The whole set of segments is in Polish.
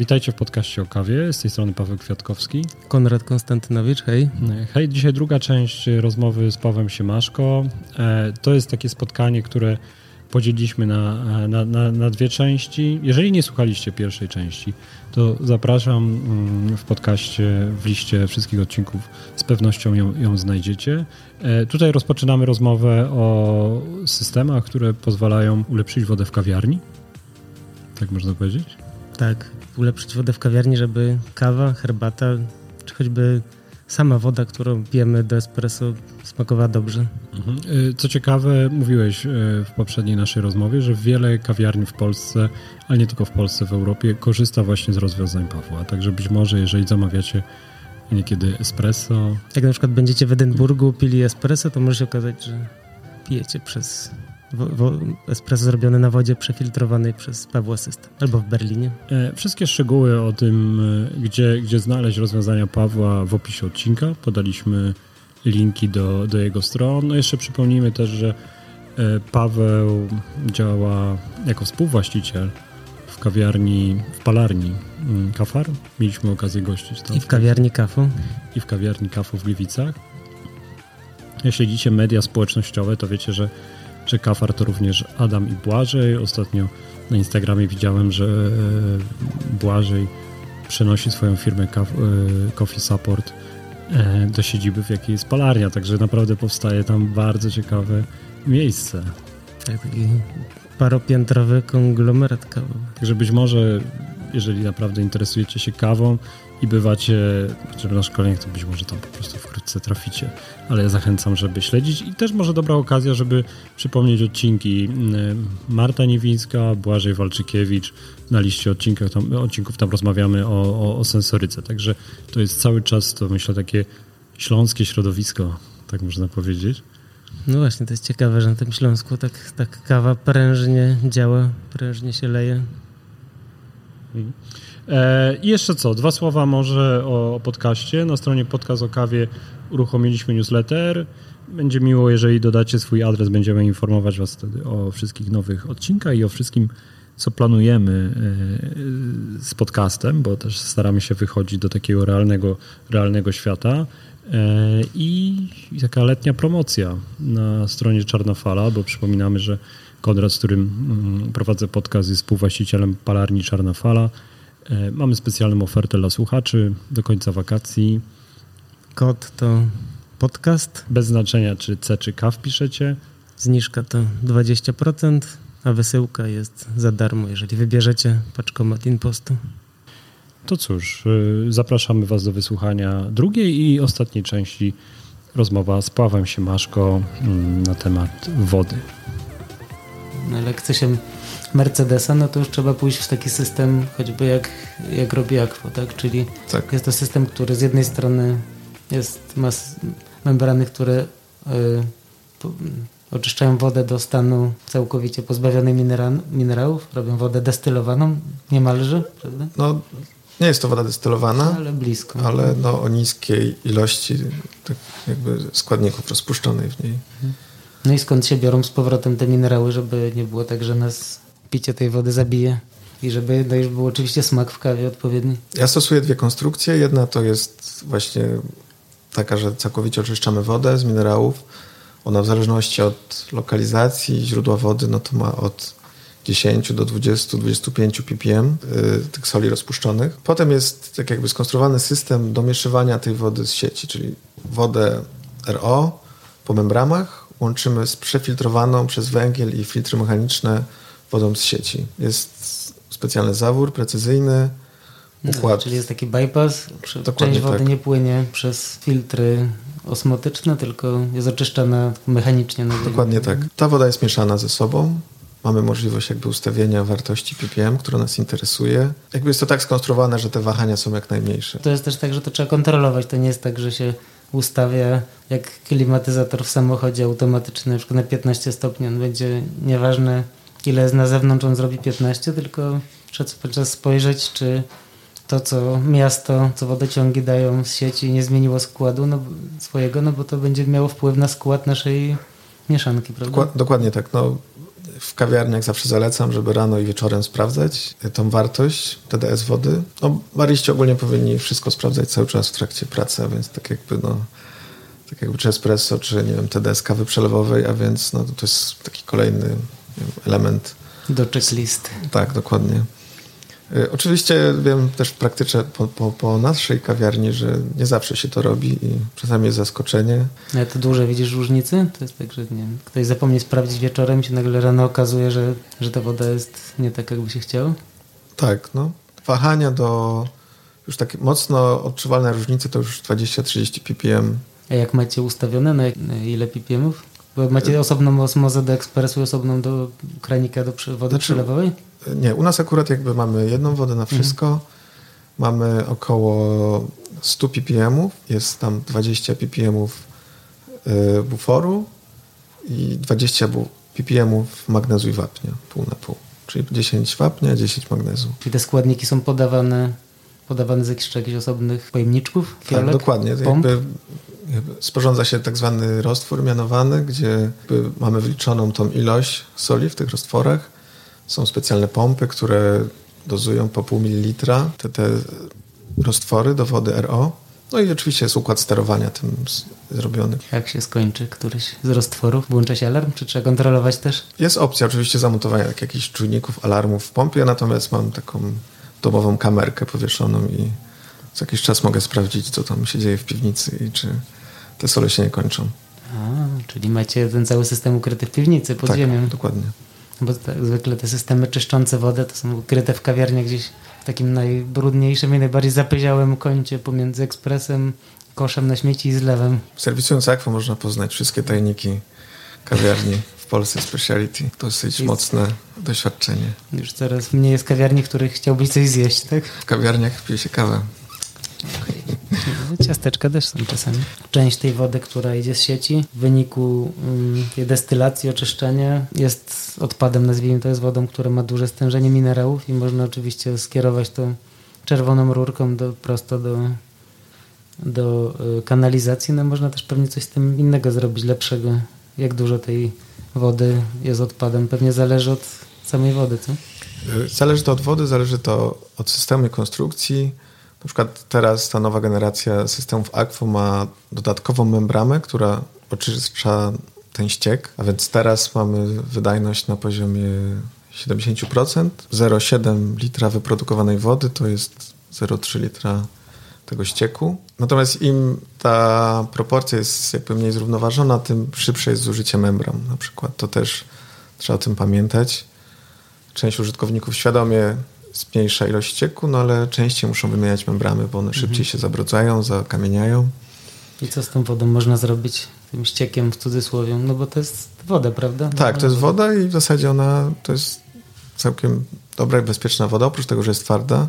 Witajcie w podcaście o kawie. Z tej strony Paweł Kwiatkowski. Konrad Konstantynowicz, hej. Hej, dzisiaj druga część rozmowy z Pawłem Siemaszko. E, to jest takie spotkanie, które podzieliliśmy na, na, na, na, dwie części. Jeżeli nie słuchaliście pierwszej części, to zapraszam mm, w podcaście, w liście wszystkich odcinków. Z pewnością ją, ją znajdziecie. E, tutaj rozpoczynamy rozmowę o systemach, które pozwalają ulepszyć wodę w kawiarni. Tak można powiedzieć? Tak, ulepszyć wodę w kawiarni, żeby kawa, herbata, czy choćby sama woda, którą pijemy do espresso smakowała dobrze. Mhm. Y, co ciekawe, mówiłeś y, w poprzedniej naszej rozmowie, że wiele kawiarni w Polsce, ale nie tylko w Polsce, w Europie, korzysta właśnie z rozwiązań Pawła. Także być może, jeżeli zamawiacie niekiedy espresso... Jak na przykład będziecie w Edynburgu pili espresso, to może się okazać, że pijecie przez espresso zrobione na wodzie przefiltrowanej przez Pawła System, albo w Berlinie. E, wszystkie szczegóły o tym, e, gdzie, gdzie znaleźć rozwiązania Pawła w opisie odcinka. Podaliśmy linki do, do jego stron. No jeszcze przypomnijmy też, że e, Paweł działa jako współwłaściciel w kawiarni, w palarni mm, Kafar. Mieliśmy okazję gościć tam. I w kawiarni Kafu. I w kawiarni Kafu w Gliwicach. Jak śledzicie media społecznościowe, to wiecie, że czy Kafar to również Adam i Błażej. Ostatnio na Instagramie widziałem, że e, Błażej przenosi swoją firmę e, Coffee Support e, do siedziby, w jakiej jest palarnia, także naprawdę powstaje tam bardzo ciekawe miejsce. Tak, taki paropiętrowy konglomerat kawowy. Także być może, jeżeli naprawdę interesujecie się kawą, i bywacie chociażby na szkoleniach, to być może tam po prostu wkrótce traficie. Ale ja zachęcam, żeby śledzić i też może dobra okazja, żeby przypomnieć odcinki mm, Marta Niewińska, Błażej Walczykiewicz. Na liście odcinkach tam, odcinków tam rozmawiamy o, o, o sensoryce. Także to jest cały czas, to myślę, takie śląskie środowisko, tak można powiedzieć. No właśnie, to jest ciekawe, że na tym Śląsku tak, tak kawa prężnie działa, prężnie się leje. Mhm. E, I jeszcze co, dwa słowa może o, podcaście. Na stronie Podcast o Kawie uruchomiliśmy newsletter. Będzie miło, jeżeli dodacie swój adres, będziemy informować Was wtedy o wszystkich nowych odcinkach i o wszystkim, co planujemy e, z podcastem, bo też staramy się wychodzić do takiego realnego, realnego świata. E, I taka letnia promocja na stronie Czarnofala, bo przypominamy, że Konrad, z którym mm, prowadzę podcast, jest współwłaścicielem palarni Czarnofala. E, mamy specjalną ofertę dla słuchaczy do końca wakacji. Kod to podcast. Bez znaczenia, czy C, czy K wpiszecie. Zniżka to 20%, a wysyłka jest za darmo, jeżeli wybierzecie paczkomat Inpostu. To cóż, e, zapraszamy Was do wysłuchania drugiej i ostatniej części rozmowa z Pawłem Siemaszko mm, na temat wody. No ale chce się Mercedesa, no to już trzeba pójść w taki system, choćby jak, jak robi Aqua, tak? Czyli tak. jest to system, który z jednej strony jest, ma membrany, które y, po, oczyszczają wodę do stanu całkowicie pozbawionej minera minerałów, robią wodę destylowaną niemalże, prawda? No, nie jest to woda destylowana, ale blisko. Ale no, o niskiej ilości tak jakby składników rozpuszczonej w niej. No i skąd się biorą z powrotem te minerały, żeby nie było tak, że nas picie tej wody zabije. I żeby no już był oczywiście smak w kawie odpowiedni. Ja stosuję dwie konstrukcje. Jedna to jest właśnie taka, że całkowicie oczyszczamy wodę z minerałów. Ona w zależności od lokalizacji źródła wody, no to ma od 10 do 20-25 ppm yy, tych soli rozpuszczonych. Potem jest tak jakby skonstruowany system domieszywania tej wody z sieci, czyli wodę RO po membramach łączymy z przefiltrowaną przez węgiel i filtry mechaniczne wodą z sieci. Jest specjalny zawór precyzyjny, no, układ. czyli jest taki bypass. Dokładnie Część wody tak. nie płynie przez filtry osmotyczne, tylko jest oczyszczana mechanicznie. Na Dokładnie tak. Ta woda jest mieszana ze sobą. Mamy możliwość jakby ustawienia wartości ppm, która nas interesuje. Jakby jest to tak skonstruowane, że te wahania są jak najmniejsze. To jest też tak, że to trzeba kontrolować. To nie jest tak, że się ustawia jak klimatyzator w samochodzie automatyczny, na przykład na 15 stopni. On będzie nieważne ile jest na zewnątrz, on zrobi 15, tylko trzeba spojrzeć, czy to, co miasto, co wodociągi dają z sieci nie zmieniło składu no, swojego, no bo to będzie miało wpływ na skład naszej mieszanki, prawda? Dokładnie tak. No, w kawiarniach zawsze zalecam, żeby rano i wieczorem sprawdzać tą wartość TDS wody. No, baryści ogólnie powinni wszystko sprawdzać cały czas w trakcie pracy, a więc tak jakby no, tak jakby czy espresso, czy nie wiem, TDS kawy przelewowej, a więc no, to jest taki kolejny wiem, element. Do checklisty. Tak, dokładnie. Y, oczywiście wiem też w praktyce po, po, po, naszej kawiarni, że nie zawsze się to robi i czasami jest zaskoczenie. Ale to duże widzisz różnicy? To jest tak, że nie wiem, ktoś zapomni sprawdzić wieczorem się nagle rano okazuje, że, że ta woda jest nie tak, jakby się chciało? Tak, no. Wahania do już takie mocno odczuwalne różnice to już 20-30 ppm. A jak macie ustawione? Na ile ppmów? Bo macie osobną osmozę do ekspresu i osobną do kranika do wody znaczy, przelewowej? Nie, u nas akurat jakby mamy jedną wodę na wszystko. Mhm. Mamy około 100 ppm, jest tam 20 ppm y, buforu i 20 ppm magnezu i wapnia, pół na pół. Czyli 10 wapnia, 10 magnezu. I te składniki są podawane, podawane z jakichś, jakichś osobnych pojemniczków? Tak, fiolek, tak, dokładnie. Pomp? Jakby sporządza się tak zwany roztwór mianowany, gdzie mamy wliczoną tą ilość soli w tych roztworach są specjalne pompy, które dozują po pół mililitra te, te roztwory do wody RO. No i oczywiście jest układ sterowania tym zrobiony. Jak się skończy któryś z roztworów? Włącza się alarm, czy trzeba kontrolować też? Jest opcja oczywiście zamontowania tak, jakichś czujników, alarmów w pompie, natomiast mam taką domową kamerkę powieszoną i co jakiś czas mogę sprawdzić, co tam się dzieje w piwnicy i czy te sole się nie kończą. A, czyli macie ten cały system ukryty w piwnicy pod tak, ziemią. dokładnie bo tak, zwykle te systemy czyszczące wodę to są ukryte w kawiarniach gdzieś w takim najbrudniejszym i najbardziej zapyziałym kącie pomiędzy ekspresem, koszem na śmieci i zlewem. Serwisując akwo można poznać wszystkie tajniki kawiarni w Polsce Speciality. To dosyć mocne doświadczenie. Już coraz mniej jest kawiarni, w których chciałbyś coś zjeść, tak? W kawiarniach pije się kawę. Ciasteczka też są czasami. Część tej wody, która idzie z sieci, w wyniku um, tej destylacji, oczyszczenia jest odpadem, nazwijmy to, jest wodą, która ma duże stężenie minerałów i można oczywiście skierować to czerwoną rurką do, prosto do, do y, kanalizacji. No można też pewnie coś z tym innego zrobić, lepszego. Jak dużo tej wody jest odpadem, pewnie zależy od samej wody, co? Zależy to od wody, zależy to od systemu konstrukcji, na przykład teraz ta nowa generacja systemów Aquo ma dodatkową membramę, która oczyszcza ten ściek, a więc teraz mamy wydajność na poziomie 70%. 0,7 litra wyprodukowanej wody to jest 0,3 litra tego ścieku. Natomiast im ta proporcja jest jakby mniej zrównoważona, tym szybsze jest zużycie membran. Na przykład to też trzeba o tym pamiętać. Część użytkowników świadomie zmniejsza ilość ścieku, no ale częściej muszą wymieniać membrany, bo one szybciej mhm. się zabrudzają, zakamieniają. I co z tą wodą można zrobić? Tym ściekiem w cudzysłowie, no bo to jest woda, prawda? No, tak, to jest woda i w zasadzie ona to jest całkiem dobra i bezpieczna woda, oprócz tego, że jest twarda.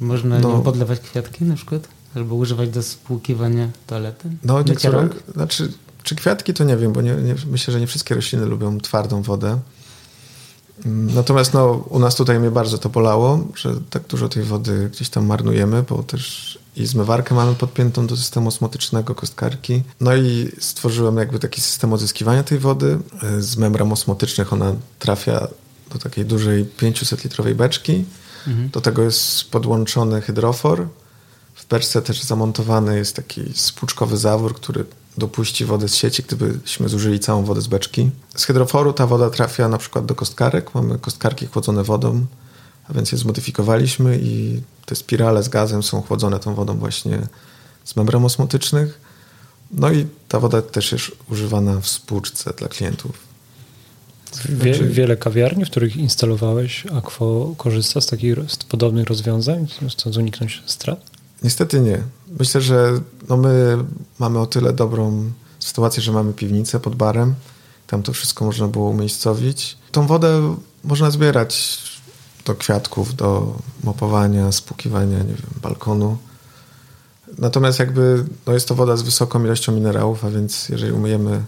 Można no, podlewać kwiatki na przykład? Albo używać do spłukiwania toalety? No niektóre, znaczy, czy kwiatki to nie wiem, bo nie, nie, myślę, że nie wszystkie rośliny lubią twardą wodę. Natomiast no, u nas tutaj mnie bardzo to bolało, że tak dużo tej wody gdzieś tam marnujemy, bo też i zmywarkę mamy podpiętą do systemu osmotycznego, kostkarki. No i stworzyłem jakby taki system odzyskiwania tej wody. Z membran osmotycznych ona trafia do takiej dużej 500-litrowej beczki. Mhm. Do tego jest podłączony hydrofor. W beczce też zamontowany jest taki spłuczkowy zawór, który dopuści wodę z sieci, gdybyśmy zużyli całą wodę z beczki. Z hydroforu ta woda trafia na przykład do kostkarek. Mamy kostkarki chłodzone wodą, a więc je zmodyfikowaliśmy i te spirale z gazem są chłodzone tą wodą właśnie z membran osmotycznych. No i ta woda też jest używana w spłuczce dla klientów. Wie, znaczy- wiele kawiarni, w których instalowałeś Aquo korzysta z takich z podobnych rozwiązań, chcąc uniknąć strat? Niestety nie. Myślę, że no my mamy o tyle dobrą sytuację, że mamy piwnicę pod barem. Tam to wszystko można było umiejscowić. Tą wodę można zbierać do kwiatków, do mopowania, spłukiwania, nie wiem, balkonu. Natomiast jakby no jest to woda z wysoką ilością minerałów, a więc jeżeli umyjemy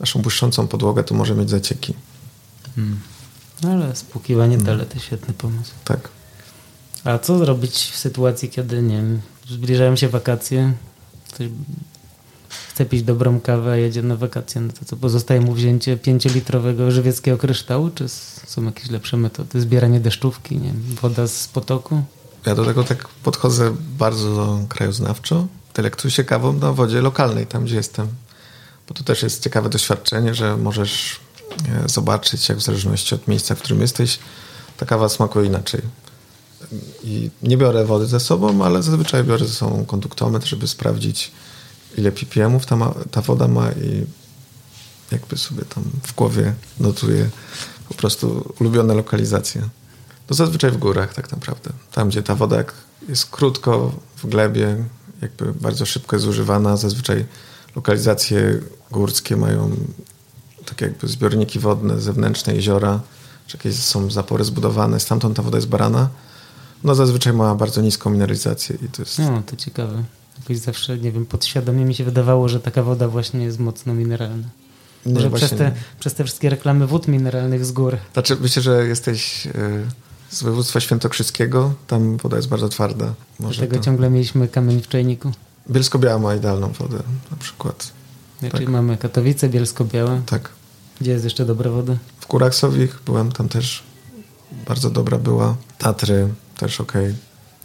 naszą błyszczącą podłogę, to może mieć zacieki. Hmm. No ale spłukiwanie hmm. to świetny pomysł. Tak. A co zrobić w sytuacji, kiedy nie wiem, zbliżają się wakacje, ktoś chce pić dobrą kawę, a jedzie na wakacje, no to co pozostaje mu wzięcie pięciolitrowego żywieckiego kryształu, czy są jakieś lepsze metody? Zbieranie deszczówki, nie woda z potoku? Ja do tego tak podchodzę bardzo krajoznawczo. Delektuję się kawą na wodzie lokalnej, tam gdzie jestem. Bo to też jest ciekawe doświadczenie, że możesz zobaczyć, jak w zależności od miejsca, w którym jesteś, ta kawa smakuje inaczej. I nie biorę wody ze sobą, ale zazwyczaj biorę ze sobą konduktometr, żeby sprawdzić, ile ppmów ta, ma, ta woda ma i jakby sobie tam w głowie notuję po prostu ulubione lokalizacje. To zazwyczaj w górach tak naprawdę. Tam, gdzie ta woda jest krótko w glebie, jakby bardzo szybko jest zużywana. Zazwyczaj lokalizacje górskie mają tak jakby zbiorniki wodne, zewnętrzne jeziora, czy jakieś są zapory zbudowane. Stamtąd ta woda jest barana. No zazwyczaj ma bardzo niską mineralizację i to jest... No, to ciekawe. Jakoś zawsze, nie wiem, podświadomie mi się wydawało, że taka woda właśnie jest mocno mineralna. Może przez te, przez te wszystkie reklamy wód mineralnych z gór. Znaczy, myślę, że jesteś... Yy z województwa świętokrzyskiego. Tam woda jest bardzo twarda. Może Dlatego to... ciągle mieliśmy kamień w czajniku. Bielsko-Biała ma idealną wodę na przykład. Ja, tak. Mamy Katowice, Bielsko-Białe. Tak. Gdzie jest jeszcze dobra woda? W Kuraksowich byłem, tam też bardzo dobra była. Tatry też ok.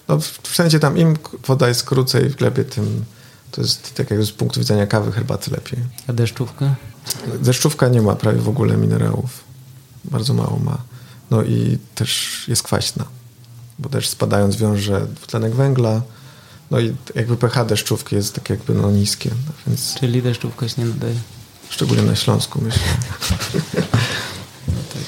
No wszędzie tam im woda jest krócej w glebie, tym to jest tak jak z punktu widzenia kawy, herbaty lepiej. A deszczówka? Deszczówka nie ma prawie w ogóle minerałów. Bardzo mało ma. No i też jest kwaśna, bo też spadając wiąże dwutlenek węgla. No i jakby pH deszczówki jest tak jakby no niskie. No więc... Czyli deszczówka się nie nadaje. Szczególnie na Śląsku myślę. no tak.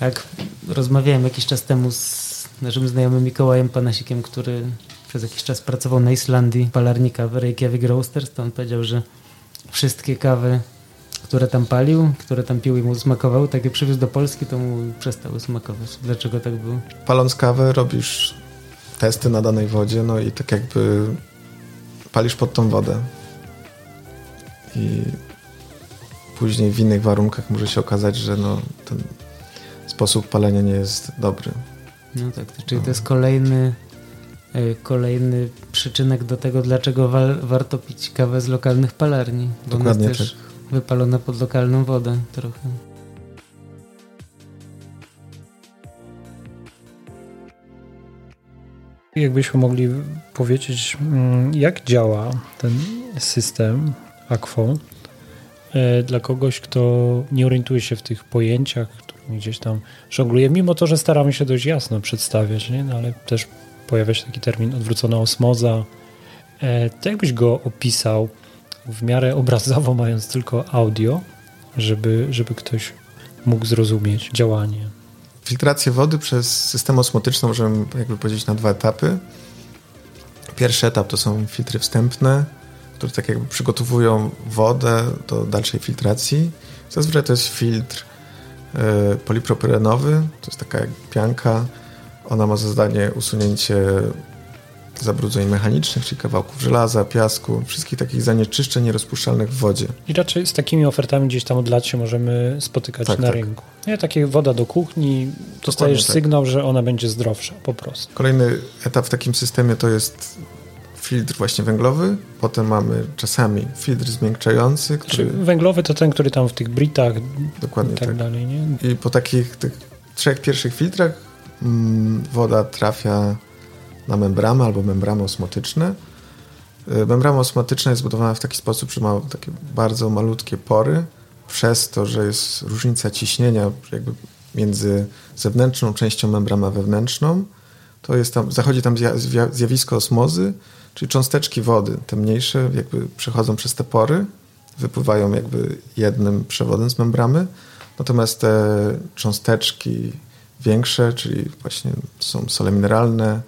Jak rozmawiałem jakiś czas temu z naszym znajomym Mikołajem Panasikiem, który przez jakiś czas pracował na Islandii, palarnika w Reykjavik Roasters, to on powiedział, że wszystkie kawy które tam palił, które tam pił i mu smakowały, tak jak przywiózł do Polski, to mu przestały smakować. Dlaczego tak było? Paląc kawę robisz testy na danej wodzie, no i tak jakby palisz pod tą wodę. I później w innych warunkach może się okazać, że no, ten sposób palenia nie jest dobry. No tak, czyli no. to jest kolejny e, kolejny przyczynek do tego, dlaczego wa warto pić kawę z lokalnych palarni. Bo Dokładnie też tak wypalone pod lokalną wodę trochę. Jakbyśmy mogli powiedzieć, mm, jak działa ten system Aquo e, dla kogoś, kto nie orientuje się w tych pojęciach, gdzieś tam żongluje, mimo to, że staramy się dość jasno przedstawiać, nie? No, ale też pojawia się taki termin odwrócona osmoza. E, to jakbyś go opisał, w miarę obrazowo, mając tylko audio, żeby, żeby ktoś mógł zrozumieć działanie. Filtrację wody przez system osmotyczny możemy jakby powiedzieć na dwa etapy. Pierwszy etap to są filtry wstępne, które tak jakby przygotowują wodę do dalszej filtracji. Zazwyczaj to jest filtr polipropylenowy, to jest taka jak pianka. Ona ma za zadanie usunięcie zabrudzeń mechanicznych, czyli kawałków żelaza, piasku, wszystkich takich zanieczyszczeń nierozpuszczalnych w wodzie. I raczej z takimi ofertami gdzieś tam od lat się możemy spotykać tak, na tak. rynku. Nie, takie woda do kuchni, dostajesz tak. sygnał, że ona będzie zdrowsza po prostu. Kolejny etap w takim systemie to jest filtr właśnie węglowy, potem mamy czasami filtr zmiękczający. Który... Węglowy to ten, który tam w tych britach Dokładnie i tak, tak. dalej, nie? I po takich tych trzech pierwszych filtrach mm, woda trafia na membramę albo membramy osmotyczne. Y, membrama osmotyczna jest zbudowana w taki sposób, że ma takie bardzo malutkie pory, przez to, że jest różnica ciśnienia jakby między zewnętrzną częścią membramy a wewnętrzną, to jest tam, zachodzi tam zjawisko osmozy, czyli cząsteczki wody, te mniejsze jakby przechodzą przez te pory, wypływają jakby jednym przewodem z membramy, natomiast te cząsteczki większe, czyli właśnie są sole mineralne,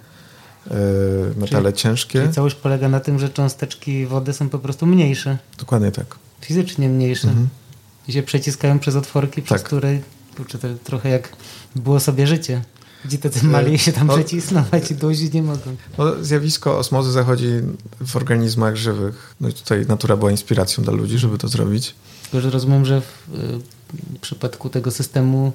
E, metale czyli, ciężkie. Czyli całość polega na tym, że cząsteczki wody są po prostu mniejsze. Dokładnie tak. Fizycznie mniejsze. Mhm. I się przeciskają przez otworki, tak. przez które kurczę, to trochę jak było sobie życie. Gdzie tacy mali się tam no, przecisnąć i duzić nie mogą. No, zjawisko osmozy zachodzi w organizmach żywych. No i tutaj natura była inspiracją dla ludzi, żeby to zrobić. Tylko, że rozumiem, że w, w przypadku tego systemu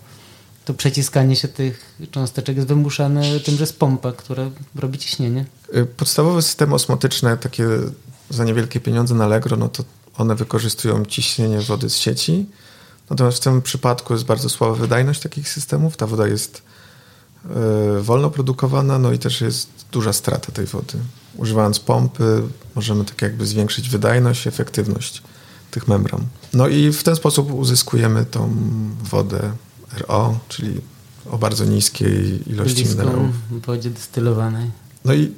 to przeciskanie się tych cząsteczek jest wymuszane tym, że jest pompa, która robi ciśnienie. Y, podstawowe systemy osmotyczne, takie za niewielkie pieniądze na Allegro, no to one wykorzystują ciśnienie wody z sieci. Natomiast w tym przypadku jest bardzo słaba wydajność takich systemów. Ta woda jest y, wolno produkowana, no i też jest duża strata tej wody. Używając pompy możemy tak jakby zwiększyć wydajność efektywność tych membran. No i w ten sposób uzyskujemy tą wodę RO, czyli o bardzo niskiej ilości Bliską minerałów. w wodzie destylowanej. No i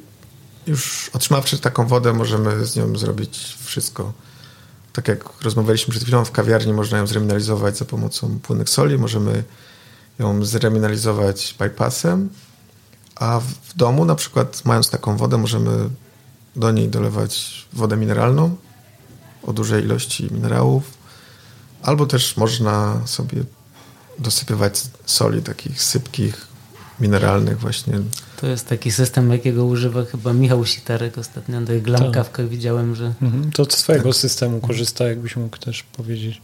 już otrzymawszy taką wodę, możemy z nią zrobić wszystko. Tak jak rozmawialiśmy przed chwilą, w kawiarni można ją zremineralizować za pomocą płynnych soli, możemy ją zremineralizować bypassem, a w domu na przykład mając taką wodę, możemy do niej dolewać wodę mineralną o dużej ilości minerałów, albo też można sobie dosypywać soli takich sypkich, mineralnych właśnie. To jest taki system, jakiego używa chyba Michał Sitarek ostatnio. Na glam tak. kawkach widziałem, że... Mhm. To z swojego tak. systemu korzysta, jakbyś mógł też powiedzieć.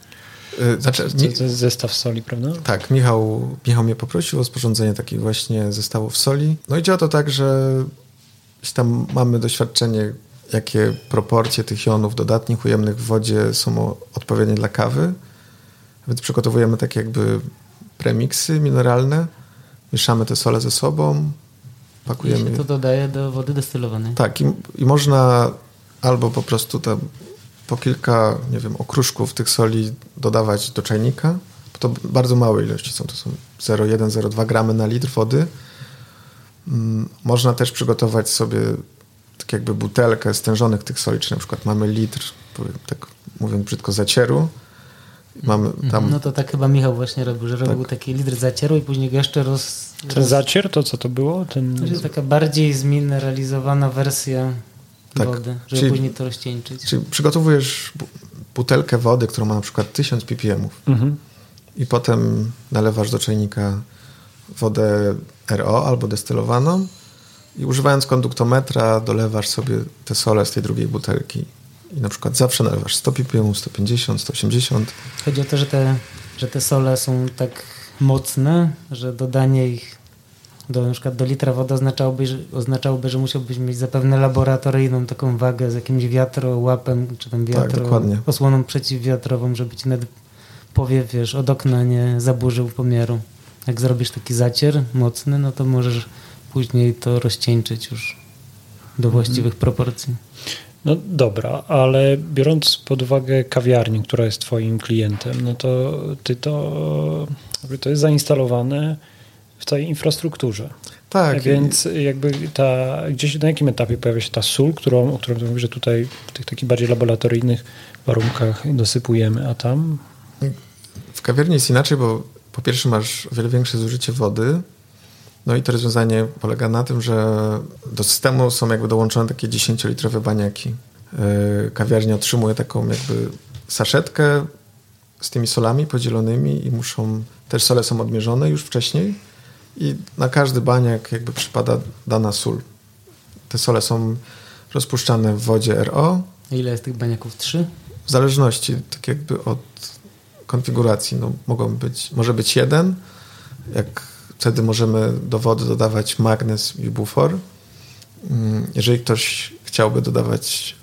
Y, znaczy, to, to jest zestaw soli, prawda? Tak, Michał, Michał mnie poprosił o sporządzenie takich właśnie zestawów soli. No i działa to tak, że tam mamy doświadczenie, jakie proporcje tych jonów dodatnich ujemnych w wodzie są odpowiednie dla kawy. Więc przygotowujemy tak jakby premiksy mineralne, mieszamy te sole ze sobą, pakujemy. I się to dodaje do wody destylowanej. Tak, i, i można albo po prostu te, po kilka, nie wiem, okruszków tych soli dodawać do czajnika. To bardzo małe ilości są, to są 0,1-0,2 gramy na litr wody. Mm, można też przygotować sobie tak jakby butelkę stężonych tych soli, czy na przykład mamy litr, tak mówiąc brzydko, zacieru, Mamy mhm. tam... No to tak chyba Michał właśnie robił, że robił tak. taki litr zacieru i później go jeszcze roz... Ten roz... zacier to co to było? Ten... To jest taka bardziej zmineralizowana wersja tak. wody, żeby czyli, później to rozcieńczyć. Czyli przygotowujesz butelkę wody, która ma na przykład 1000 ppm mhm. i potem nalewasz do czajnika wodę RO albo destylowaną i używając konduktometra dolewasz sobie te sole z tej drugiej butelki i na przykład zawsze nalewasz 100 ppm, 150, 180. Chodzi o to, że te, że te sole są tak mocne, że dodanie ich do, na przykład do litra wody oznaczałoby, że, oznaczałoby, że musiałbyś mieć zapewne laboratoryjną taką wagę z jakimś wiatrołapem, czy tam wiatro, tak, osłoną przeciwwiatrową, żeby ci nawet powiew, wiesz, od okna nie zaburzył pomiaru. Jak zrobisz taki zacier mocny, no to możesz później to rozcieńczyć już do właściwych mhm. proporcji. No dobra, ale biorąc pod uwagę kawiarnię, która jest twoim klientem, no to ty to, to jest zainstalowane całej infrastrukturze. Tak. Więc jakby ta, gdzieś na jakim etapie pojawia się ta sól, którą, o którą mówisz, że tutaj w tych takich bardziej laboratoryjnych warunkach dosypujemy, a tam? W kawiarni jest inaczej, bo po pierwsze masz o wiele większe zużycie wody, no i to rozwiązanie polega na tym, że do systemu są jakby dołączone takie 10-litrowe baniaki. E, kawiarnia otrzymuje taką jakby saszetkę z tymi solami podzielonymi i muszą, też sole są odmierzone już wcześniej i na każdy baniak jakby przypada dana sól. Te sole są rozpuszczane w wodzie RO. Ile jest tych baniaków? Trzy? W zależności tak jakby od konfiguracji. No, mogą być, może być jeden, jak Wtedy możemy do wody dodawać magnez i bufor. Mm, jeżeli ktoś chciałby dodawać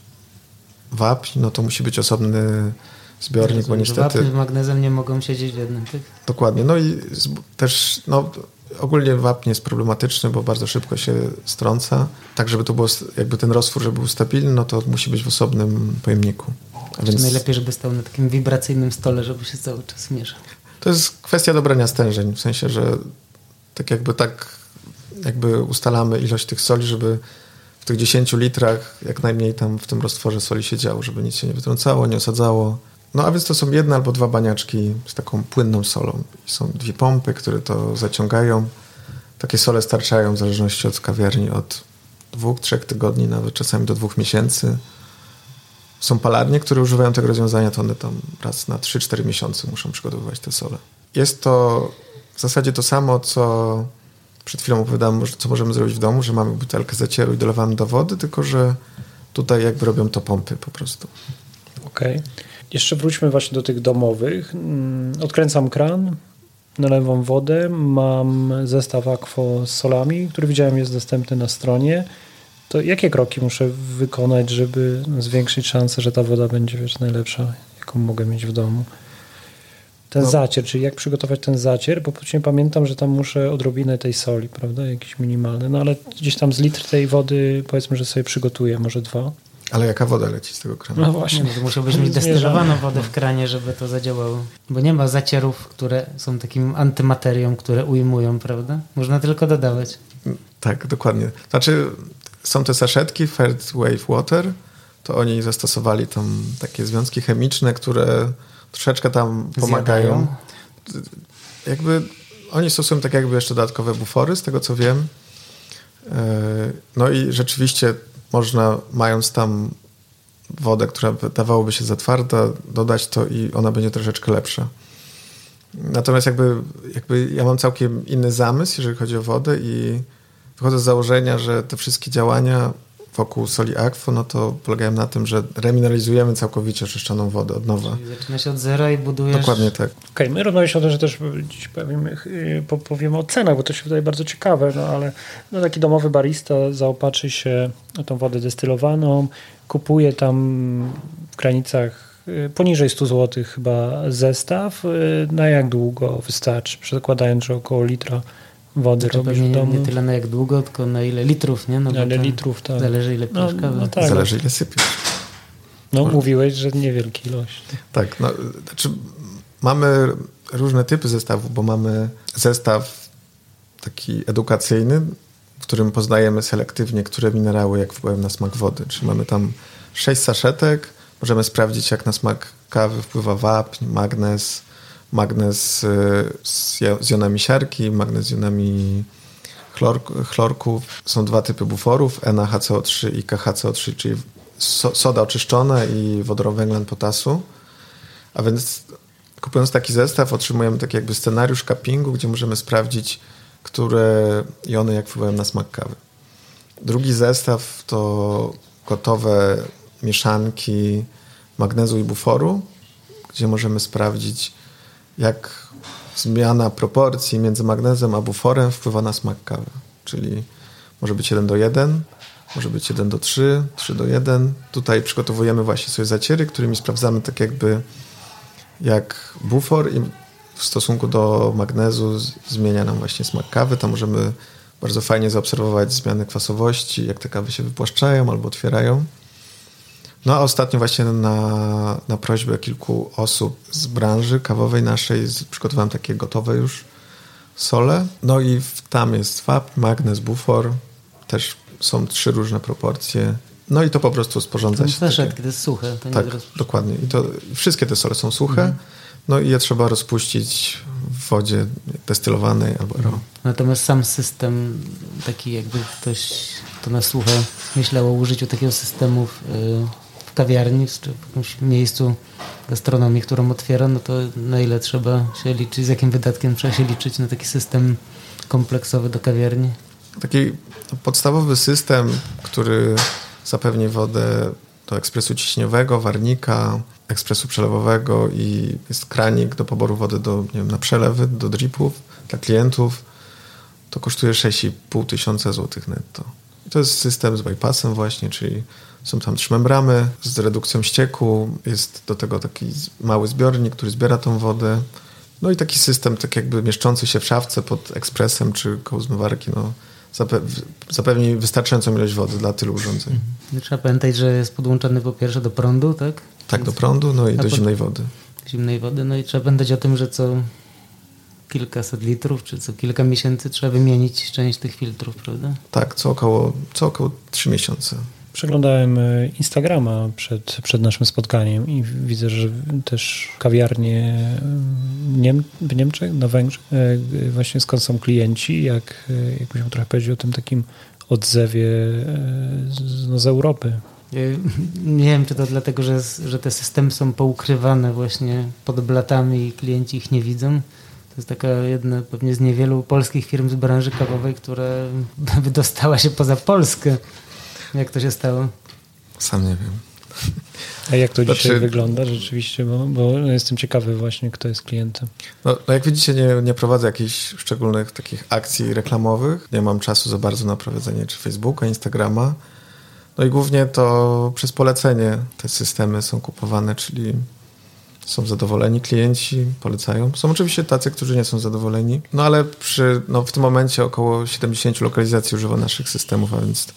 wapń, no to musi być osobny zbiornik, Rozumiem, bo niestety... Wapń z magnezem nie mogą siedzieć w jednym, tak? Dokładnie. No i też no, ogólnie wapń jest problematyczny, bo bardzo szybko się strąca. Tak, żeby to było, jakby ten roztwór, żeby był stabilny, no to musi być w osobnym pojemniku. A więc... najlepiej, żeby stał na takim wibracyjnym stole, żeby się cały czas mieszał. To jest kwestia dobrania stężeń, w sensie, że tak jakby tak jakby ustalamy ilość tych soli, żeby w tych 10 litrach jak najmniej tam w tym roztworze soli się działo, żeby nic się nie wytrącało, nie osadzało. No a więc to są jedne albo dwa baniaczki z taką płynną solą. Są dwie pompy, które to zaciągają. Takie sole starczają w zależności od kawiarni od dwóch, trzech tygodni, nawet czasami do dwóch miesięcy. Są palarnie, które używają tego rozwiązania, to one tam raz na 3-4 miesiące muszą przygotowywać te sole. Jest to w zasadzie to samo, co przed chwilą opowiadałem, co możemy zrobić w domu, że mamy butelkę zacieru i dolewamy do wody, tylko że tutaj jakby robią to pompy po prostu. Okej. Okay. Jeszcze wróćmy właśnie do tych domowych. Mm, odkręcam kran, nalewam wodę, mam zestaw akwo z solami, który widziałem jest dostępny na stronie. to jakie kroki muszę wykonać, żeby zwiększyć szansę, że ta woda będzie wiesz, najlepsza, jaką mogę mieć w domu? Ten no. zacier, czyli jak przygotować ten zacier, bo później pamiętam, że tam muszę odrobinę tej soli, prawda, jakiś minimalny, no ale gdzieś tam z litr tej wody powiedzmy, że sobie przygotuję, może dwa. Ale jaka woda leci z tego kranu? No właśnie. No, musiałbyś mieć destylowaną wodę w kranie, żeby to zadziałało. Bo nie ma zacierów, które są takim antymaterią, które ujmują, prawda? Można tylko dodawać. Tak, dokładnie. Znaczy, są te saszetki Third Wave Water, to oni zastosowali tam takie związki chemiczne, które troszeczkę tam pomagają. Zjadają. Jakby oni stosują tak jakby jeszcze dodatkowe bufory, z tego co wiem. E, no i rzeczywiście można, mając tam wodę, która wydawałoby się za twarda, dodać to i ona będzie troszeczkę lepsza. Natomiast jakby, jakby ja mam całkiem inny zamysł, jeżeli chodzi o wodę i wychodzę z założenia, że te wszystkie działania wokół soli Aquo, no to polegają na tym, że remineralizujemy całkowicie oczyszczoną wodę od nowa. Czyli zaczyna się od zera i budujesz... Dokładnie tak. Okej, okay, my rozmawialiśmy o tym, że też dziś powiemy, powiemy o cenach, bo to się wydaje bardzo ciekawe, no ale no, taki domowy barista zaopatrzy się na tą wodę destylowaną, kupuje tam w granicach y, poniżej 100 zł chyba zestaw. Y, na jak długo wystarczy? Przekładając, że około litra wody znaczy, robisz w domu. Nie tyle na jak długo, tylko na ile litrów, nie? No na ile litrów, tak. Zależy ile pijesz no, no tak, Zależy ile sypiesz. No, mówiłeś, że niewielki ilość. Tak, no, znaczy mamy różne typy zestawów, bo mamy zestaw taki edukacyjny, w którym poznajemy selektywnie, które minerały jak wpływają na smak wody. Czyli mamy tam sześć saszetek, możemy sprawdzić jak na smak kawy wpływa wapń, magnez, magnez y, z, jonami siarki, magnez z jonami chlor, chlorków. Są dwa typy buforów, NaHCO3 i KHCO3, czyli soda oczyszczona i wodorowęglan potasu. A więc kupując taki zestaw otrzymujemy taki jakby scenariusz cuppingu, gdzie możemy sprawdzić, które jony jak wpływają na smak kawy. Drugi zestaw to gotowe mieszanki magnezu i buforu, gdzie możemy sprawdzić, jak zmiana proporcji między magnezem a buforem wpływa na smak kawy. Czyli może być 1 do 1, może być 1 do 3, 3 do 1. Tutaj przygotowujemy właśnie sobie zaciery, którymi sprawdzamy tak jakby jak bufor i w stosunku do magnezu zmienia nam właśnie smak kawy. Tam możemy bardzo fajnie zaobserwować zmiany kwasowości, jak te kawy się wypłaszczają albo otwierają. No a ostatnio właśnie na, na prośbę kilku osób z branży kawowej naszej przygotowałem takie gotowe już sole. No i tam jest FAP, magnez, bufor. Też są trzy różne proporcje. No i to po prostu sporządza się. Saszetki, takie... to jest suche. To tak, dokładnie. I to, wszystkie te sole są suche. Mhm. No i je trzeba rozpuścić w wodzie destylowanej albo mhm. Natomiast sam system, taki jakby ktoś to na słuchę myślał o użyciu takiego systemu w, w kawiarni czy w jakimś miejscu gastronomii, którą otwiera, no to na ile trzeba się liczyć, z jakim wydatkiem trzeba się liczyć na taki system kompleksowy do kawiarni? Taki podstawowy system, który zapewni wodę do ekspresu ciśniowego, warnika, ekspresu przelewowego i jest kranik do poboru wody do, nie wiem, na przelewy, do dripów dla klientów, to kosztuje 6,5 tysiąca złotych netto. I to jest system z bypassem właśnie, czyli są tam trzy membramy z redukcją ścieku, jest do tego taki mały zbiornik, który zbiera tą wodę. No i taki system tak jakby mieszczący się w szafce pod ekspresem czy koło zmywarki, no zapewni wystarczającą ilość wody dla tylu urządzeń. Mhm. Trzeba pamiętać, że jest podłączony po pierwsze do prądu, tak? Tak, do prądu, no i do zimnej wody. Zimnej wody, no i trzeba pamiętać o tym, że co kilkaset litrów, czy co kilka miesięcy trzeba wymienić część tych filtrów, prawda? Tak, co około, co około 3 miesiące. Przeglądałem e, Instagrama przed, przed naszym spotkaniem i widzę, że też kawiarnie Niem, w Niemczech, na Węgrzech, e, właśnie skąd są klienci, jak, e, jak byśmy trochę powiedział o tym takim odzewie z, no, z Europy. Nie wiem, czy to dlatego, że, że te systemy są poukrywane właśnie pod blatami i klienci ich nie widzą. To jest taka jedna pewnie z niewielu polskich firm z branży kawowej, która wydostała się poza Polskę. Jak to się stało? Sam nie wiem. A jak to dzisiaj znaczy, wygląda rzeczywiście? Bo, bo jestem ciekawy właśnie, kto jest klientem. No, no jak widzicie, nie, nie prowadzę jakichś szczególnych takich akcji reklamowych. Nie mam czasu za bardzo na prowadzenie czy Facebooka, Instagrama. No i głównie to przez polecenie te systemy są kupowane, czyli są zadowoleni klienci, polecają. Są oczywiście tacy, którzy nie są zadowoleni, no ale przy, no w tym momencie około 70 lokalizacji używa naszych systemów, a więc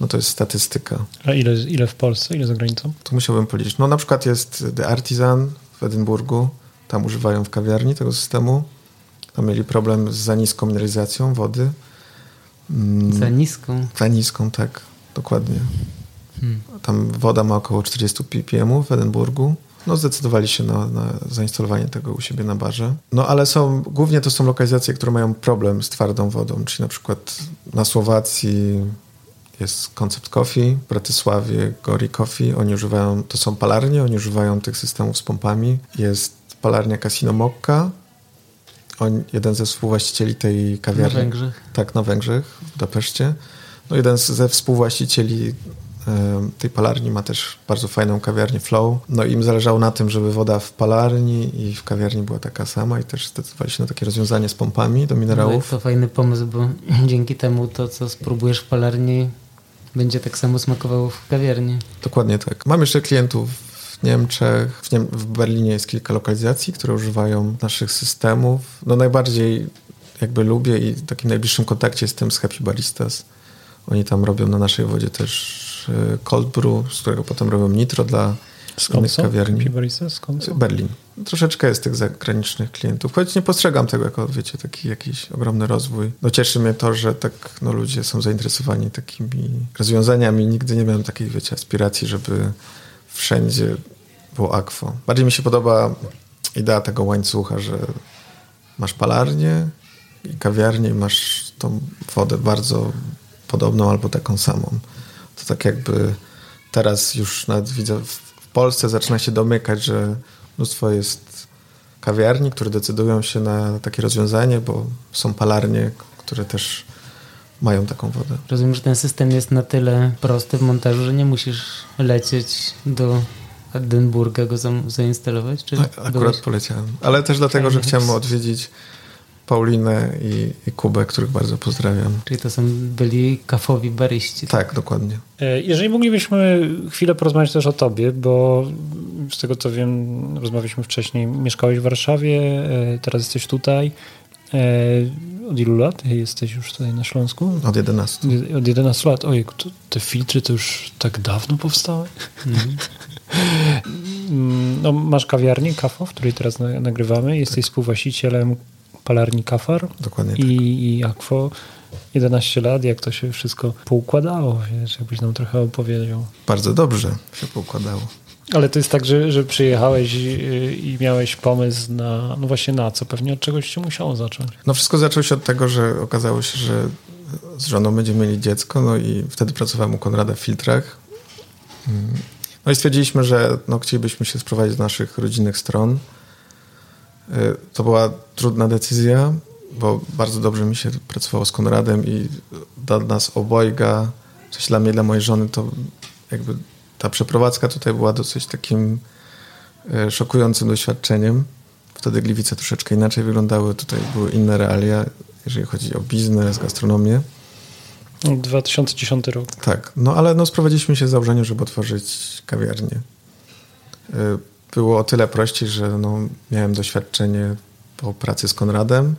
no to jest statystyka. A ile, ile w Polsce, ile za granicą? To musiałbym policzyć. No na przykład jest The Artisan w Edynburgu, tam używają w kawiarni tego systemu. Tam mieli problem z za niską mineralizacją wody. Mm, za niską? Za niską, tak, dokładnie. Hmm. Tam woda ma około 40 ppm w Edynburgu. No zdecydowali się na, na, zainstalowanie tego u siebie na barze. No ale są, głównie to są lokalizacje, które mają problem z twardą wodą, czyli na przykład na Słowacji jest Concept Coffee, w Bratysławie Gori Coffee, oni używają, to są palarnie, oni używają tych systemów z pompami. Jest palarnia Casino Mokka, on, jeden ze współwłaścicieli tej kawiarni. Na Węgrzech. Tak, na Węgrzech, w Budapeszcie. No jeden ze współwłaścicieli tej palarni ma też bardzo fajną kawiarnię Flow. No im zależało na tym, żeby woda w palarni i w kawiarni była taka sama i też zdecydowali się na takie rozwiązanie z pompami do minerałów. No to fajny pomysł, bo dzięki temu to, co spróbujesz w palarni będzie tak samo smakowało w kawiarni. Dokładnie tak. Mam jeszcze klientów w Niemczech, w, Niem w Berlinie jest kilka lokalizacji, które używają naszych systemów. No najbardziej jakby lubię i w takim najbliższym kontakcie jestem z Happy Baristas. Oni tam robią na naszej wodzie też E, cold brew, z którego potem robią nitro dla Skąd innych są? kawiarni. Skąd są? Berlin. Troszeczkę jest tych zagranicznych klientów, choć nie postrzegam tego jako, wiecie, taki jakiś ogromny rozwój. No cieszy mnie to, że tak no, ludzie są zainteresowani takimi rozwiązaniami. Nigdy nie miałem takiej, wiecie, aspiracji, żeby wszędzie było akwo. Bardziej mi się podoba idea tego łańcucha, że masz palarnię i kawiarnię i masz tą wodę bardzo podobną albo taką samą. To tak jakby teraz już nawet widzę w Polsce zaczyna się domykać, że mnóstwo jest kawiarni, które decydują się na takie rozwiązanie, bo są palarnie, które też mają taką wodę. Rozumiem, że ten system jest na tyle prosty w montażu, że nie musisz lecieć do Edynburga go zainstalować? Czy akurat byłeś... poleciałem. Ale też dlatego, że chciałem odwiedzić Paulinę i, i Kubę, których bardzo pozdrawiam. Czyli to są byli kafowi baryści. Tak, dokładnie. E, jeżeli moglibyśmy chwilę porozmawiać też o tobie, bo z tego co wiem, rozmawialiśmy wcześniej, mieszkałeś w Warszawie, e, teraz jesteś tutaj. E, od ilu lat jesteś już tutaj na Śląsku? Od 11. Od 11 lat. Ojej, te filtry to już tak dawno powstały. Mhm. No, masz kawiarnię, kafo, w której teraz nagrywamy. Jesteś tak. współwłaścicielem palarni Kafar Dokładnie i, tak. i Aquo. 11 lat, jak to się wszystko poukładało, wiesz, jakbyś nam trochę opowiedział. Bardzo dobrze się poukładało. Ale to jest tak, że, że przyjechałeś i, i, miałeś pomysł na, no właśnie na co? Pewnie od czegoś się musiało zacząć. No wszystko zaczęło się od tego, że okazało się, że z żoną będziemy mieli dziecko, no i wtedy pracowałem u Konrada w Filtrach. Mm. No i stwierdziliśmy, że no, chcielibyśmy się sprowadzić do naszych rodzinnych stron. E, to była trudna decyzja, bo bardzo dobrze mi się pracowało z Konradem i dla nas obojga, coś dla mnie, dla mojej żony, to jakby ta przeprowadzka tutaj była dosyć takim e, szokującym doświadczeniem. Wtedy Gliwice troszeczkę inaczej wyglądały, tutaj były inne realia, jeżeli chodzi o biznes, gastronomię. 2010 rok. Tak, no ale no, sprowadziliśmy się z założenia, żeby otworzyć kawiarnię. Było o tyle prościej, że no, miałem doświadczenie po pracy z Konradem,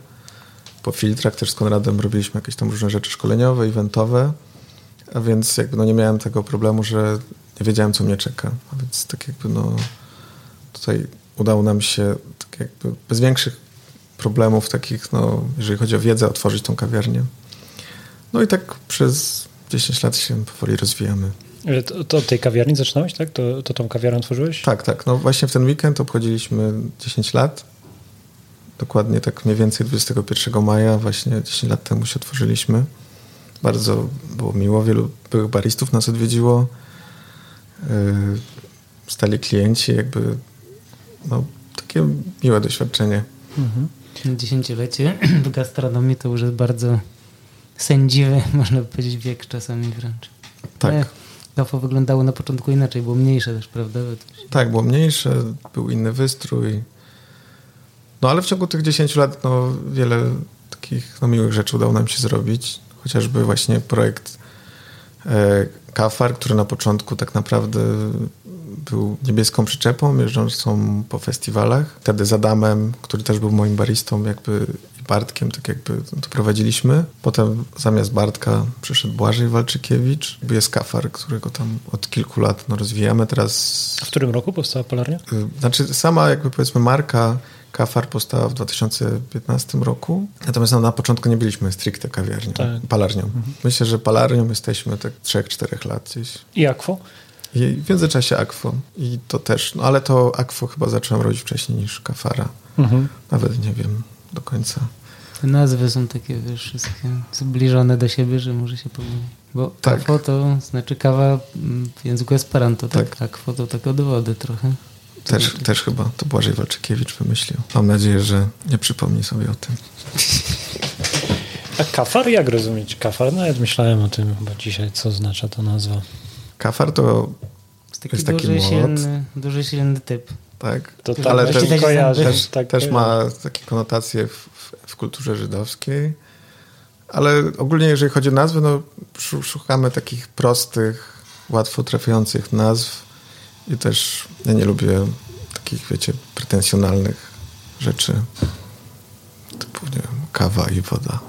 po filtrach też z Konradem robiliśmy jakieś tam różne rzeczy szkoleniowe, eventowe, a więc jakby no nie miałem tego problemu, że nie wiedziałem, co mnie czeka. A więc tak jakby no tutaj udało nam się tak jakby bez większych problemów takich, no jeżeli chodzi o wiedzę, otworzyć tą kawiarnię. No i tak przez 10 lat się powoli rozwijamy. To, to od tej kawiarni zaczynałeś, tak? To, to tą kawiarnię otworzyłeś? Tak, tak. No właśnie w ten weekend obchodziliśmy 10 lat. Dokładnie tak mniej więcej 21 maja, właśnie 10 lat temu się otworzyliśmy. Bardzo było miło, wielu byłych baristów nas odwiedziło. Yy, stali klienci, jakby no, takie miłe doświadczenie. Mhm. Dziesięciolecie w gastronomii to już jest bardzo sędziwy, można powiedzieć, wiek czasami wręcz. Tak. Gafo wyglądało na początku inaczej, było mniejsze też, prawda? Tak, było mniejsze, był inny wystrój. No ale w ciągu tych 10 lat no, wiele takich no, miłych rzeczy udało nam się zrobić. Chociażby właśnie projekt E, kafar, który na początku tak naprawdę był niebieską przyczepą jeżdżącą po festiwalach. Wtedy z Adamem, który też był moim baristą, jakby Bartkiem, tak jakby to prowadziliśmy. Potem zamiast Bartka przyszedł Błażej Walczykiewicz. Jest Kafar, którego tam od kilku lat no, rozwijamy. Teraz... W którym roku powstała Palarnia? Y, znaczy sama jakby powiedzmy marka Kafar powstała w 2015 roku, natomiast no, na początku nie byliśmy stricte kawiarnią, tak. palarnią. Mhm. Myślę, że palarnią jesteśmy tak 3-4 lat gdzieś. I Akwo? I w międzyczasie Akwo. I to też, no ale to Akwo chyba zacząłem robić wcześniej niż Kafara. Mhm. Nawet nie wiem do końca. Te nazwy są takie, wiesz, wszystkie zbliżone do siebie, że może się pomylić. Bo tak. Akwo to znaczy kawa w języku esperanto, tak? tak. Akwo to tak od wody trochę. Też, też chyba to Błażej Walczykiewicz wymyślił. Mam nadzieję, że nie przypomni sobie o tym. A kafar? Jak rozumieć kafar? Nawet myślałem o tym chyba dzisiaj, co oznacza ta nazwa. Kafar to taki jest taki duży, silny, duży, silny typ. Tak, to tak ale też, kojarzy, też, tak też ma takie konotacje w, w, kulturze żydowskiej. Ale ogólnie jeżeli chodzi o nazwy, no szukamy takich prostych, łatwo trafiających nazw i też ja nie lubię takich, wiecie, pretensjonalnych rzeczy typu, nie wiem, kawa i woda.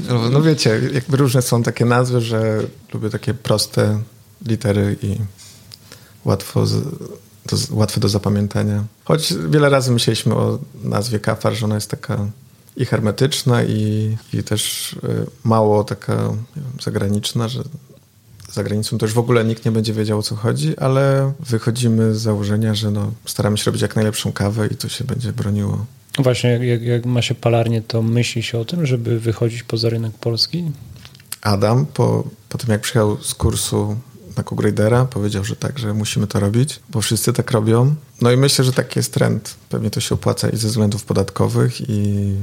No, no wiecie, jakby różne są takie nazwy, że lubię takie proste litery i łatwo do, łatwe do zapamiętania. Choć wiele razy myśleliśmy o nazwie kafar, że ona jest taka i hermetyczna i, i też y, mało taka zagraniczna, że za granicą już w ogóle nikt nie będzie wiedział o co chodzi, ale wychodzimy z założenia, że no, staramy się robić jak najlepszą kawę i to się będzie broniło. Właśnie, jak, jak ma się palarnię, to myśli się o tym, żeby wychodzić poza rynek polski? Adam, po, po tym jak przyjechał z kursu na Cookgradera, powiedział, że tak, że musimy to robić, bo wszyscy tak robią. No i myślę, że taki jest trend. Pewnie to się opłaca i ze względów podatkowych i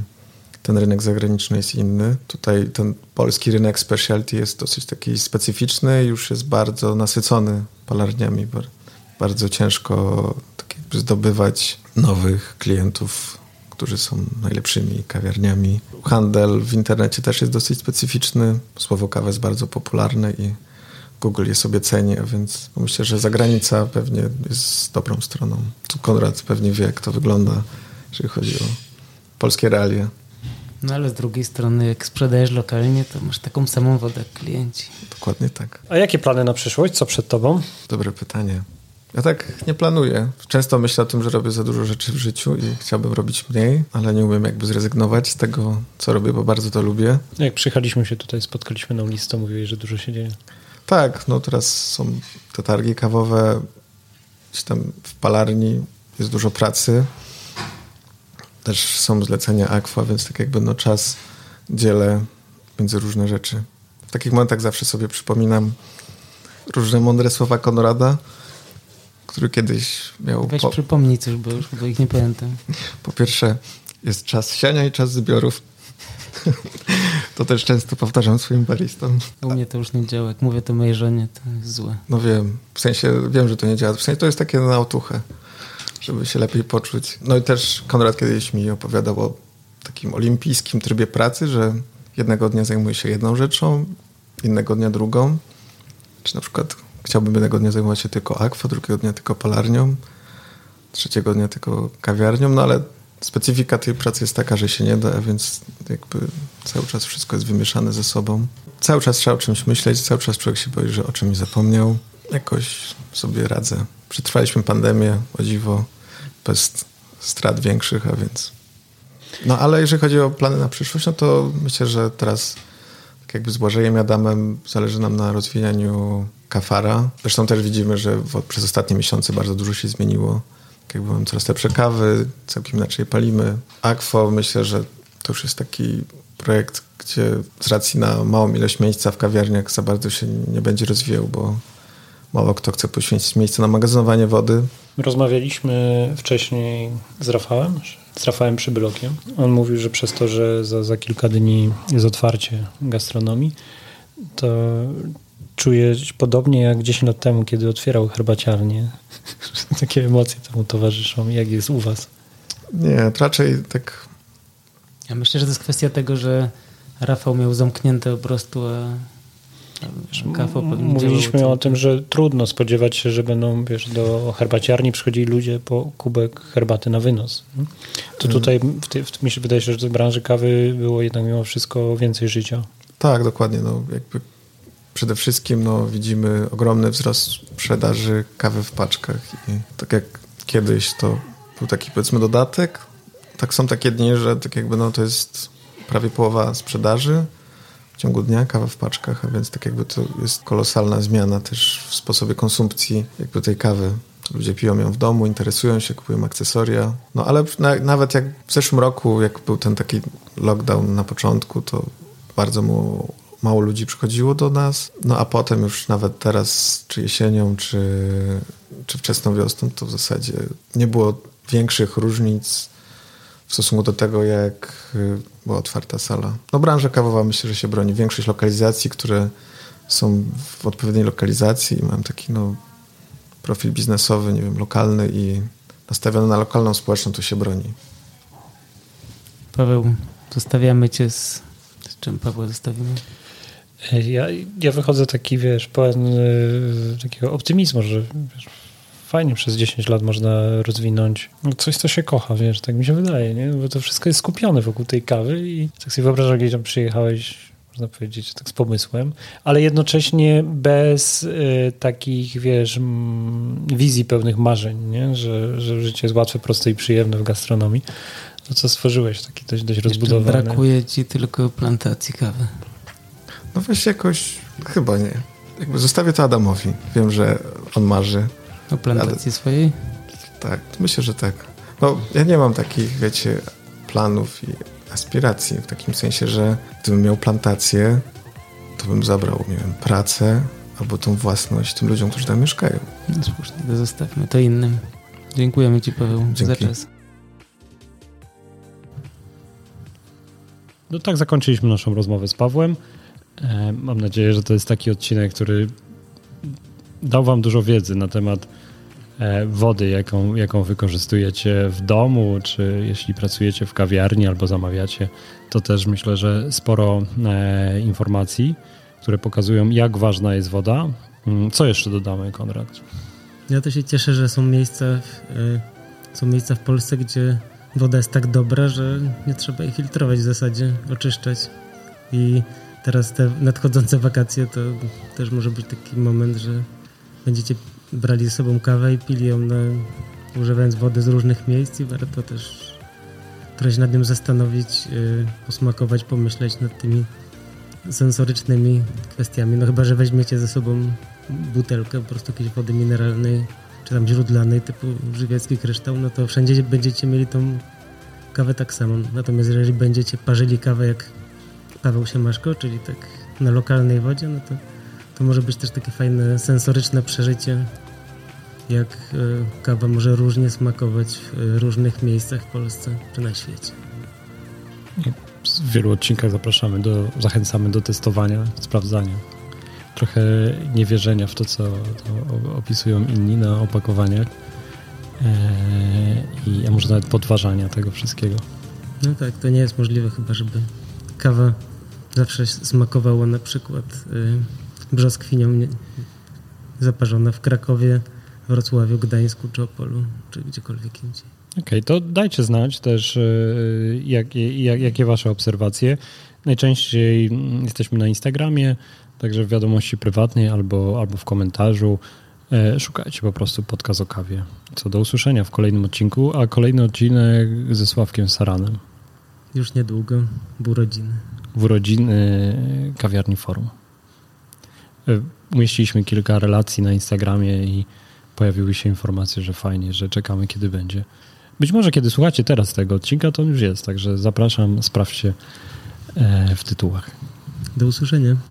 ten rynek zagraniczny jest inny. Tutaj ten polski rynek specialty jest dosyć taki specyficzny, już jest bardzo nasycony palarniami. Bardzo ciężko tak zdobywać nowych klientów którzy są najlepszymi kawiarniami. Handel w internecie też jest dosyć specyficzny. Słowo kawa jest bardzo popularne i Google je sobie ceni, a więc myślę, że zagranica pewnie jest dobrą stroną. Tu Konrad pewnie wie, jak to wygląda, jeżeli chodzi o polskie realia. No ale z drugiej strony, jak sprzedajesz lokalnie, to masz taką samą wodę jak klienci. Dokładnie tak. A jakie plany na przyszłość? Co przed tobą? Dobre pytanie. Ja tak nie planuję. Często myślę o tym, że robię za dużo rzeczy w życiu i chciałbym robić mniej, ale nie umiem jakby zrezygnować z tego, co robię, bo bardzo to lubię. Jak przyjechaliśmy się tutaj, spotkaliśmy na ulicy, to mówiłeś, że dużo się dzieje. Tak, no teraz są te targi kawowe, gdzieś tam w palarni jest dużo pracy. Też są zlecenia Aqua, więc tak jakby no czas dzielę między różne rzeczy. W takich momentach zawsze sobie przypominam różne mądre słowa Konrada, który kiedyś miał... Weź po... przypomnij coś, bo już chyba ich nie pamiętam. Po pierwsze, jest czas siania i czas zbiorów. to też często powtarzam swoim baristom. U mnie to już nie działa. Jak mówię to mojej żonie, to jest złe. No wiem. W sensie, wiem, że to nie działa. W sensie to jest takie na otuchę, żeby się lepiej poczuć. No i też Konrad kiedyś mi opowiadał o takim olimpijskim trybie pracy, że jednego dnia zajmuje się jedną rzeczą, innego dnia drugą. Czy na przykład chciałbym jednego dnia zajmować się tylko akwa, drugiego dnia tylko palarnią, trzeciego dnia tylko kawiarnią, no ale specyfika tej pracy jest taka, że się nie da, więc jakby cały czas wszystko jest wymieszane ze sobą. Cały czas trzeba o czymś myśleć, cały czas człowiek się boi, że o czymś zapomniał. Jakoś sobie radzę. Przetrwaliśmy pandemię, o dziwo, bez strat większych, a więc... No ale jeżeli chodzi o plany na przyszłość, no to myślę, że teraz tak jakby z Błażejem Adamem zależy nam na rozwijaniu kafara. Zresztą też widzimy, że przez ostatnie miesiące bardzo dużo się zmieniło. Tak jakby mamy coraz lepsze kawy, całkiem inaczej palimy. Aquo myślę, że to już jest taki projekt, gdzie z racji na małą ilość miejsca w kawiarniach za bardzo się nie będzie rozwijał, bo mało kto chce poświęcić miejsce na magazynowanie wody. Rozmawialiśmy wcześniej z Rafałem, z Rafałem Przybylokiem. On mówił, że przez to, że za, za kilka dni jest otwarcie gastronomii, to czuję podobnie jak 10 lat temu, kiedy otwierał herbaciarnię. Takie emocje temu towarzyszą. Jak jest u was? Nie, raczej tak... Ja myślę, że to jest kwestia tego, że Rafał miał zamknięte po prostu, a Kafo Mówiliśmy o tym, że trudno spodziewać się, że będą wiesz, do herbaciarni przychodzili ludzie po kubek herbaty na wynos. To tutaj w tej, w, mi się wydaje, że w branży kawy było jednak mimo wszystko więcej życia. Tak, dokładnie. No, jakby przede wszystkim no, widzimy ogromny wzrost sprzedaży kawy w paczkach i tak jak kiedyś to był taki powiedzmy dodatek, tak są takie dni, że tak jakby no, to jest prawie połowa sprzedaży, w ciągu dnia, kawa w paczkach, a więc tak jakby to jest kolosalna zmiana też w sposobie konsumpcji jakby tej kawy. Ludzie piją ją w domu, interesują się, kupują akcesoria. No ale na, nawet jak w zeszłym roku, jak był ten taki lockdown na początku, to bardzo mało, mało ludzi przychodziło do nas. No a potem już nawet teraz, czy jesienią, czy, czy wczesną wiosną, to w zasadzie nie było większych różnic w stosunku do tego, jak y, była otwarta sala. No branża kawowa myślę, że się broni. Większość lokalizacji, które są w odpowiedniej lokalizacji mam taki no, profil biznesowy, nie wiem, lokalny i nastawiony na lokalną społeczną, to się broni. Paweł, zostawiamy cię z, z czym Paweł zostawimy? Ja, ja wychodzę taki, wiesz, pełen y, takiego optymizmu, że wiesz, fajnie przez 10 lat można rozwinąć coś, co się kocha, wiesz, tak mi się wydaje, nie? Bo to wszystko jest skupione wokół tej kawy i tak sobie wyobrażam, gdzieś tam przyjechałeś, można powiedzieć, tak z pomysłem, ale jednocześnie bez y, takich, wiesz, m, wizji pełnych marzeń, nie? Że, że życie jest łatwe, proste i przyjemne w gastronomii. To, co stworzyłeś, taki dość, dość rozbudowany. brakuje ci tylko plantacji kawy. No właśnie jakoś chyba nie. Jakby zostawię to Adamowi. Wiem, że on marzy. O plantacji Ale, swojej? Tak, myślę, że tak. No, ja nie mam takich, wiecie, planów i aspiracji, w takim sensie, że gdybym miał plantację, to bym zabrał, nie wiem, pracę albo tą własność tym ludziom, którzy tam mieszkają. No słusznie, to zostawmy to innym. Dziękujemy Ci, Paweł, Dzięki. za czas. No tak zakończyliśmy naszą rozmowę z Pawłem. E, mam nadzieję, że to jest taki odcinek, który dał wam dużo wiedzy na temat e, wody, jaką, jaką wykorzystujecie w domu, czy jeśli pracujecie w kawiarni albo zamawiacie, to też myślę, że sporo e, informacji, które pokazują, jak ważna jest woda. Mm, co jeszcze dodamy, Konrad? Ja to się cieszę, że są miejsca, w, są miejsca w Polsce, gdzie woda jest tak dobra, że nie trzeba jej filtrować w zasadzie, oczyszczać. I teraz te nadchodzące wakacje to też może być taki moment, że będziecie brali ze sobą kawę i pili ją na, używając wody z różnych miejsc i warto też trochę się nad tym zastanowić, yy, posmakować, pomyśleć nad tymi sensorycznymi kwestiami. No chyba, że weźmiecie ze sobą butelkę po prostu jakiejś wody mineralnej czy tam źródlanej typu żywiecki kryształ, no to wszędzie będziecie mieli tą kawę tak samo. Natomiast jeżeli będziecie parzyli kawę jak Paweł Siemaszko, czyli tak na lokalnej wodzie, no to to może być też takie fajne, sensoryczne przeżycie, jak e, kawa może różnie smakować w e, różnych miejscach w Polsce czy na świecie. W wielu odcinkach zapraszamy, do, zachęcamy do testowania, sprawdzania. Trochę niewierzenia w to, co to opisują inni na opakowaniach. Eee, I, a może nawet podważania tego wszystkiego. No tak, to nie jest możliwe chyba, żeby kawa zawsze smakowała na przykład y, brzoskwinią zaparzona w Krakowie, Wrocławiu, Gdańsku czy Opolu, czy gdziekolwiek indziej. Okej, okay, to dajcie znać też, y, jak, jak, jakie wasze obserwacje. Najczęściej jesteśmy na Instagramie, także w wiadomości prywatnej albo, albo w komentarzu. E, szukajcie po prostu podcast o kawie. Co do usłyszenia w kolejnym odcinku, a kolejny odcinek ze Sławkiem Saranem. Już niedługo, w urodziny. W urodziny kawiarni Forum. E, umieściliśmy kilka relacji na Instagramie i pojawiły się informacje, że fajnie, że czekamy kiedy będzie. Być może kiedy słuchacie teraz tego odcinka, to on już jest, także zapraszam, sprawdźcie e, w tytułach. Do usłyszenia.